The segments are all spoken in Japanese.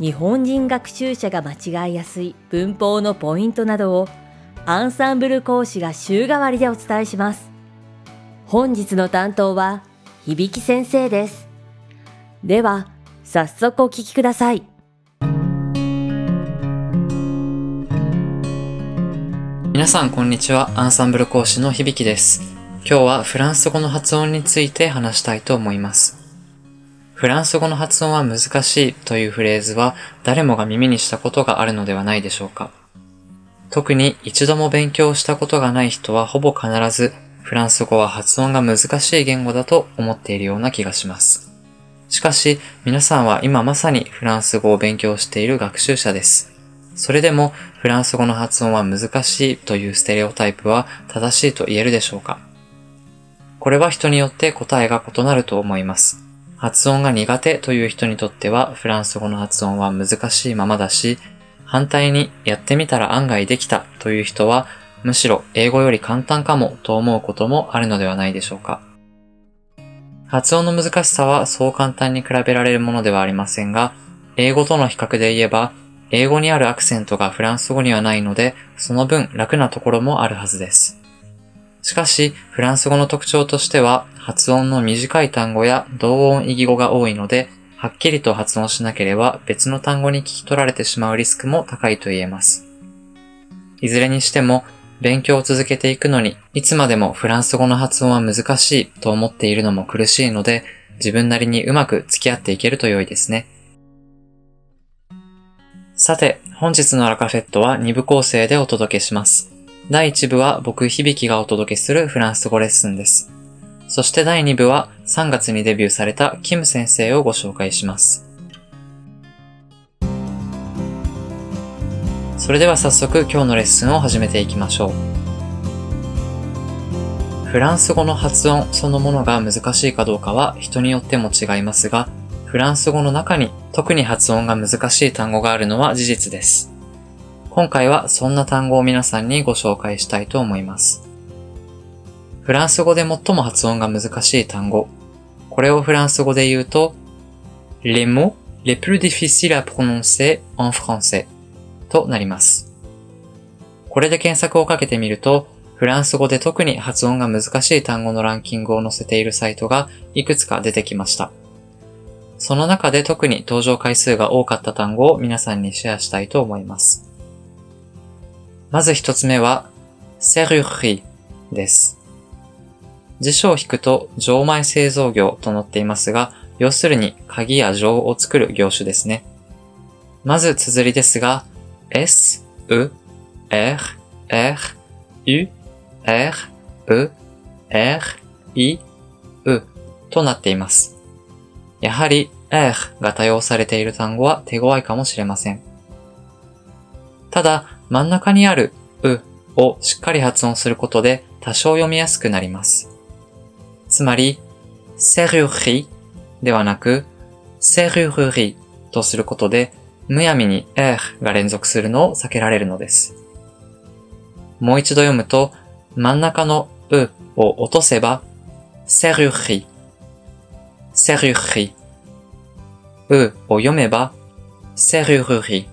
日本人学習者が間違いやすい文法のポイントなどをアンサンブル講師が週替わりでお伝えします本日の担当は響先生ですでは早速お聞きください皆さんこんにちは。アンサンブル講師の響です。今日はフランス語の発音について話したいと思います。フランス語の発音は難しいというフレーズは誰もが耳にしたことがあるのではないでしょうか。特に一度も勉強したことがない人はほぼ必ずフランス語は発音が難しい言語だと思っているような気がします。しかし皆さんは今まさにフランス語を勉強している学習者です。それでもフランス語の発音は難しいというステレオタイプは正しいと言えるでしょうかこれは人によって答えが異なると思います。発音が苦手という人にとってはフランス語の発音は難しいままだし、反対にやってみたら案外できたという人はむしろ英語より簡単かもと思うこともあるのではないでしょうか。発音の難しさはそう簡単に比べられるものではありませんが、英語との比較で言えば英語にあるアクセントがフランス語にはないので、その分楽なところもあるはずです。しかし、フランス語の特徴としては、発音の短い単語や同音異義語が多いので、はっきりと発音しなければ別の単語に聞き取られてしまうリスクも高いと言えます。いずれにしても、勉強を続けていくのに、いつまでもフランス語の発音は難しいと思っているのも苦しいので、自分なりにうまく付き合っていけると良いですね。さて、本日のアラカフェットは2部構成でお届けします。第1部は僕響がお届けするフランス語レッスンです。そして第2部は3月にデビューされたキム先生をご紹介します。それでは早速今日のレッスンを始めていきましょう。フランス語の発音そのものが難しいかどうかは人によっても違いますが、フランス語の中に特に発音が難しい単語があるのは事実です。今回はそんな単語を皆さんにご紹介したいと思います。フランス語で最も発音が難しい単語。これをフランス語で言うと、les mots les plus difficiles à prononcer en français となります。これで検索をかけてみると、フランス語で特に発音が難しい単語のランキングを載せているサイトがいくつか出てきました。その中で特に登場回数が多かった単語を皆さんにシェアしたいと思います。まず一つ目は、セルフリです。辞書を引くと、錠前製造業と載っていますが、要するに鍵や錠を作る業種ですね。まず綴りですが、S, E, R, R, U, R, E, R, I, U となっています。やはり R が多用されている単語は手強いかもしれません。ただ、真ん中にあるうをしっかり発音することで多少読みやすくなります。つまり、セルリではなく、セルルリとすることで、むやみに R が連続するのを避けられるのです。もう一度読むと、真ん中のうを落とせば、セルリセルリ。うを読めば、セルルリ。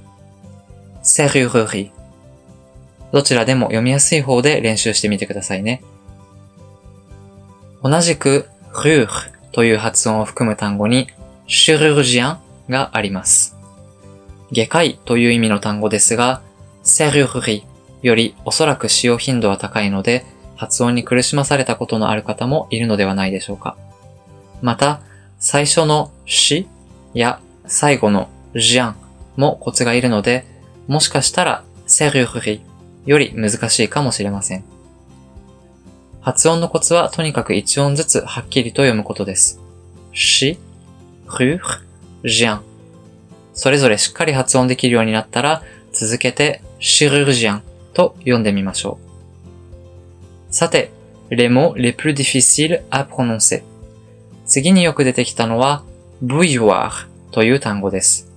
セルルリ。どちらでも読みやすい方で練習してみてくださいね。同じく、ルーフという発音を含む単語に、シュルルジアンがあります。外科医という意味の単語ですが、セルルリよりおそらく使用頻度は高いので、発音に苦しまされたことのある方もいるのではないでしょうか。また、最初のしや最後のジャンもコツがいるので、もしかしたらセルフリより難しいかもしれません。発音のコツはとにかく一音ずつはっきりと読むことです。し、る、ジャン。それぞれしっかり発音できるようになったら、続けて、シルジアンと読んでみましょう。さて、les mots les plus difficiles à prononcer。次によく出てきたのは、ブイワーという単語です。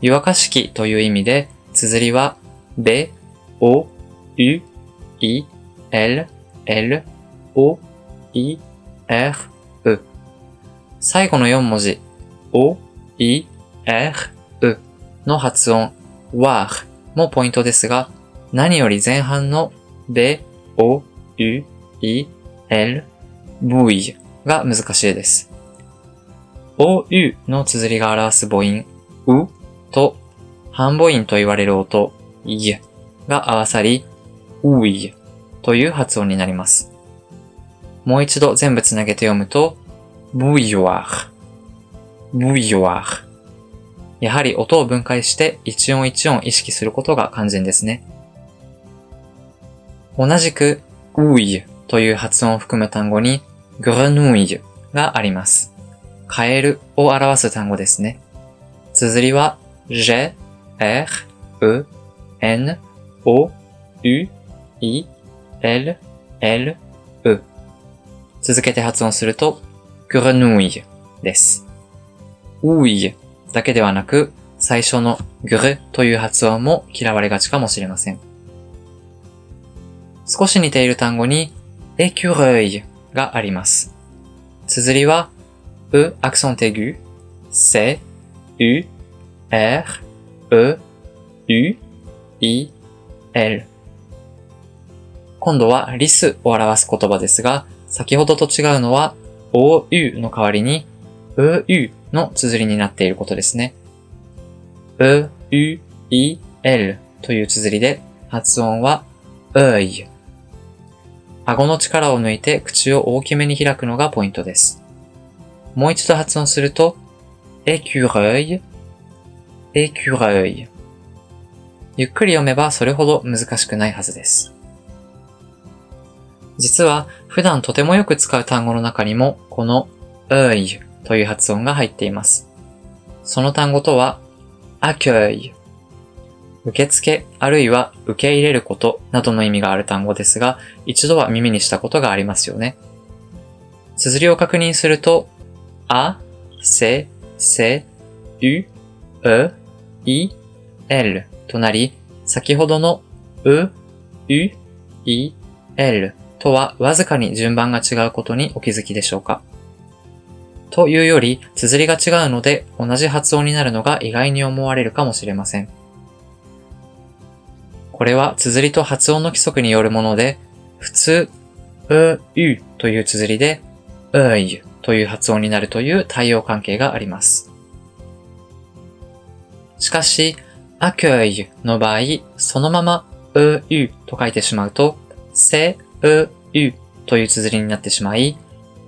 湯沸かし器という意味で、綴りは、b, o, u, i, l, l, o, i, r, e。最後の4文字、o, i, r, e の発音、war もポイントですが、何より前半の b, o, u, i, l, bouille が難しいです。o, u の綴りが表す母音、うと半母音と言われる音、いが合わさり、ういという発音になります。もう一度全部つなげて読むと、ブイヨワー、ブイヨワー。やはり音を分解して一音一音意識することが肝心ですね。同じく、ウイという発音を含む単語に、グルヌイがあります。カエルを表す単語ですね。綴りは、G, R, E, N, O, U, I, L, L, E 続けて発音すると、グルヌイです。ウイだけではなく、最初のグルという発音も嫌われがちかもしれません。少し似ている単語に、エキュレイがあります。綴りは、e アクセント aigu, c, u, r, e, u, i, l 今度はリスを表す言葉ですが、先ほどと違うのは、ou の代わりに、eu の綴りになっていることですね。e, u, i, l という綴りで、発音は、e i 顎の力を抜いて口を大きめに開くのがポイントです。もう一度発音すると、 écureuil、écureuil。ゆっくり読めばそれほど難しくないはずです。実は普段とてもよく使う単語の中にもこの e という発音が入っています。その単語とは accueil 受付あるいは受け入れることなどの意味がある単語ですが、一度は耳にしたことがありますよね。綴りを確認すると、あ、せ、せ、う、え、い、l となり、先ほどのう、う、い、l とはわずかに順番が違うことにお気づきでしょうかというより、綴りが違うので同じ発音になるのが意外に思われるかもしれません。これは綴りと発音の規則によるもので、普通、う、うという綴りで、ういという発音になるという対応関係があります。しかし、アクイの場合、そのまま、う、うと書いてしまうと、せ、う、うという綴りになってしまい、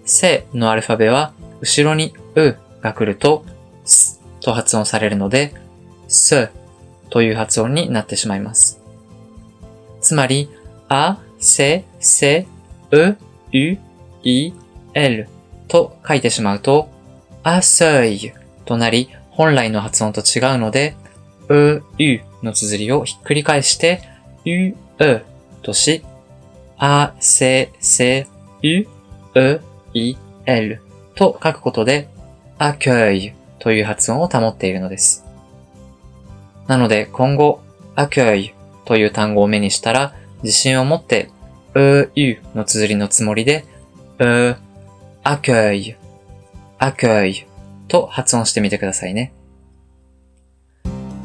せのアルファベは、後ろにうが来ると、すと発音されるので、すという発音になってしまいます。つまり、あ、せ、せ、う、う、い、l と書いてしまうと、あせいとなり、本来の発音と違うので、う、うの綴りをひっくり返して、う、うとし、あ、せ、せ、う、う、い、l と書くことで、あ、きょいという発音を保っているのです。なので今後、あ、きょいという単語を目にしたら、自信を持って、う、ゆの綴りのつもりで、う、あくい、あくいと発音してみてくださいね。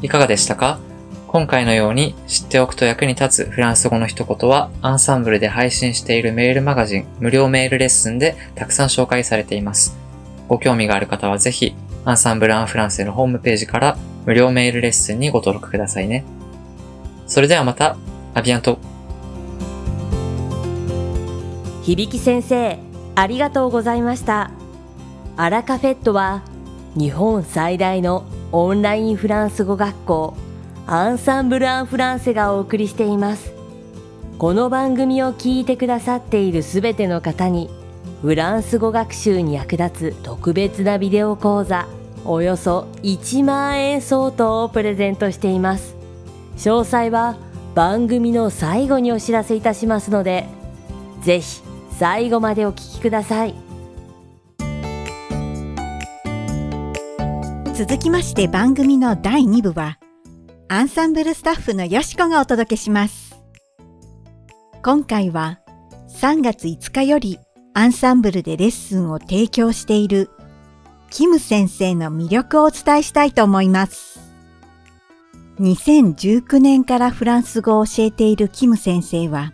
いかがでしたか？今回のように知っておくと役に立つフランス語の一言はアンサンブルで配信しているメールマガジン無料メールレッスンでたくさん紹介されています。ご興味がある方はぜひアンサンブルアンフランセのホームページから無料メールレッスンにご登録くださいね。それではまた、アビアント。響先生、ありがとうございました。アラカフェットは、日本最大のオンラインフランス語学校、アンサンブル・アン・フランセがお送りしています。この番組を聞いてくださっているすべての方に、フランス語学習に役立つ特別なビデオ講座、およそ1万円相当をプレゼントしています詳細は番組の最後にお知らせいたしますのでぜひ最後までお聞きください続きまして番組の第2部はアンサンブルスタッフのよしこがお届けします今回は3月5日よりアンサンブルでレッスンを提供しているキム先生の魅力をお伝えしたいと思います。2019年からフランス語を教えているキム先生は、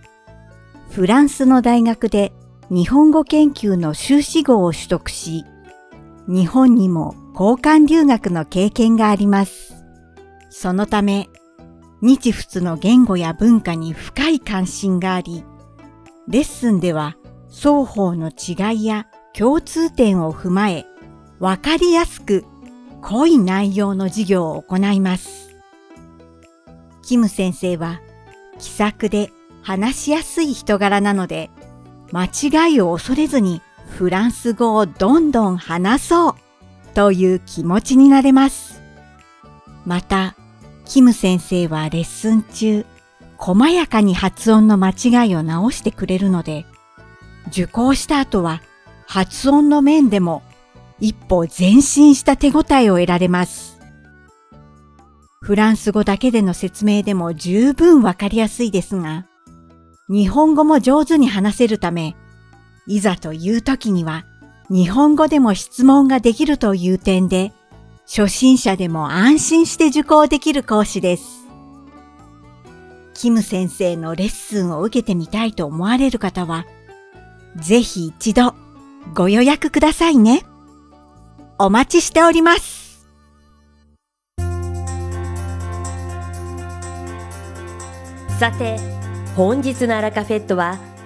フランスの大学で日本語研究の修士号を取得し、日本にも交換留学の経験があります。そのため、日仏の言語や文化に深い関心があり、レッスンでは双方の違いや共通点を踏まえ、わかりやすく濃い内容の授業を行います。キム先生は気さくで話しやすい人柄なので、間違いを恐れずにフランス語をどんどん話そうという気持ちになれます。また、キム先生はレッスン中、細やかに発音の間違いを直してくれるので、受講した後は発音の面でも一歩前進した手応えを得られます。フランス語だけでの説明でも十分わかりやすいですが、日本語も上手に話せるため、いざという時には日本語でも質問ができるという点で、初心者でも安心して受講できる講師です。キム先生のレッスンを受けてみたいと思われる方は、ぜひ一度ご予約くださいね。お待ちしております。さて、本日のアラカフェットは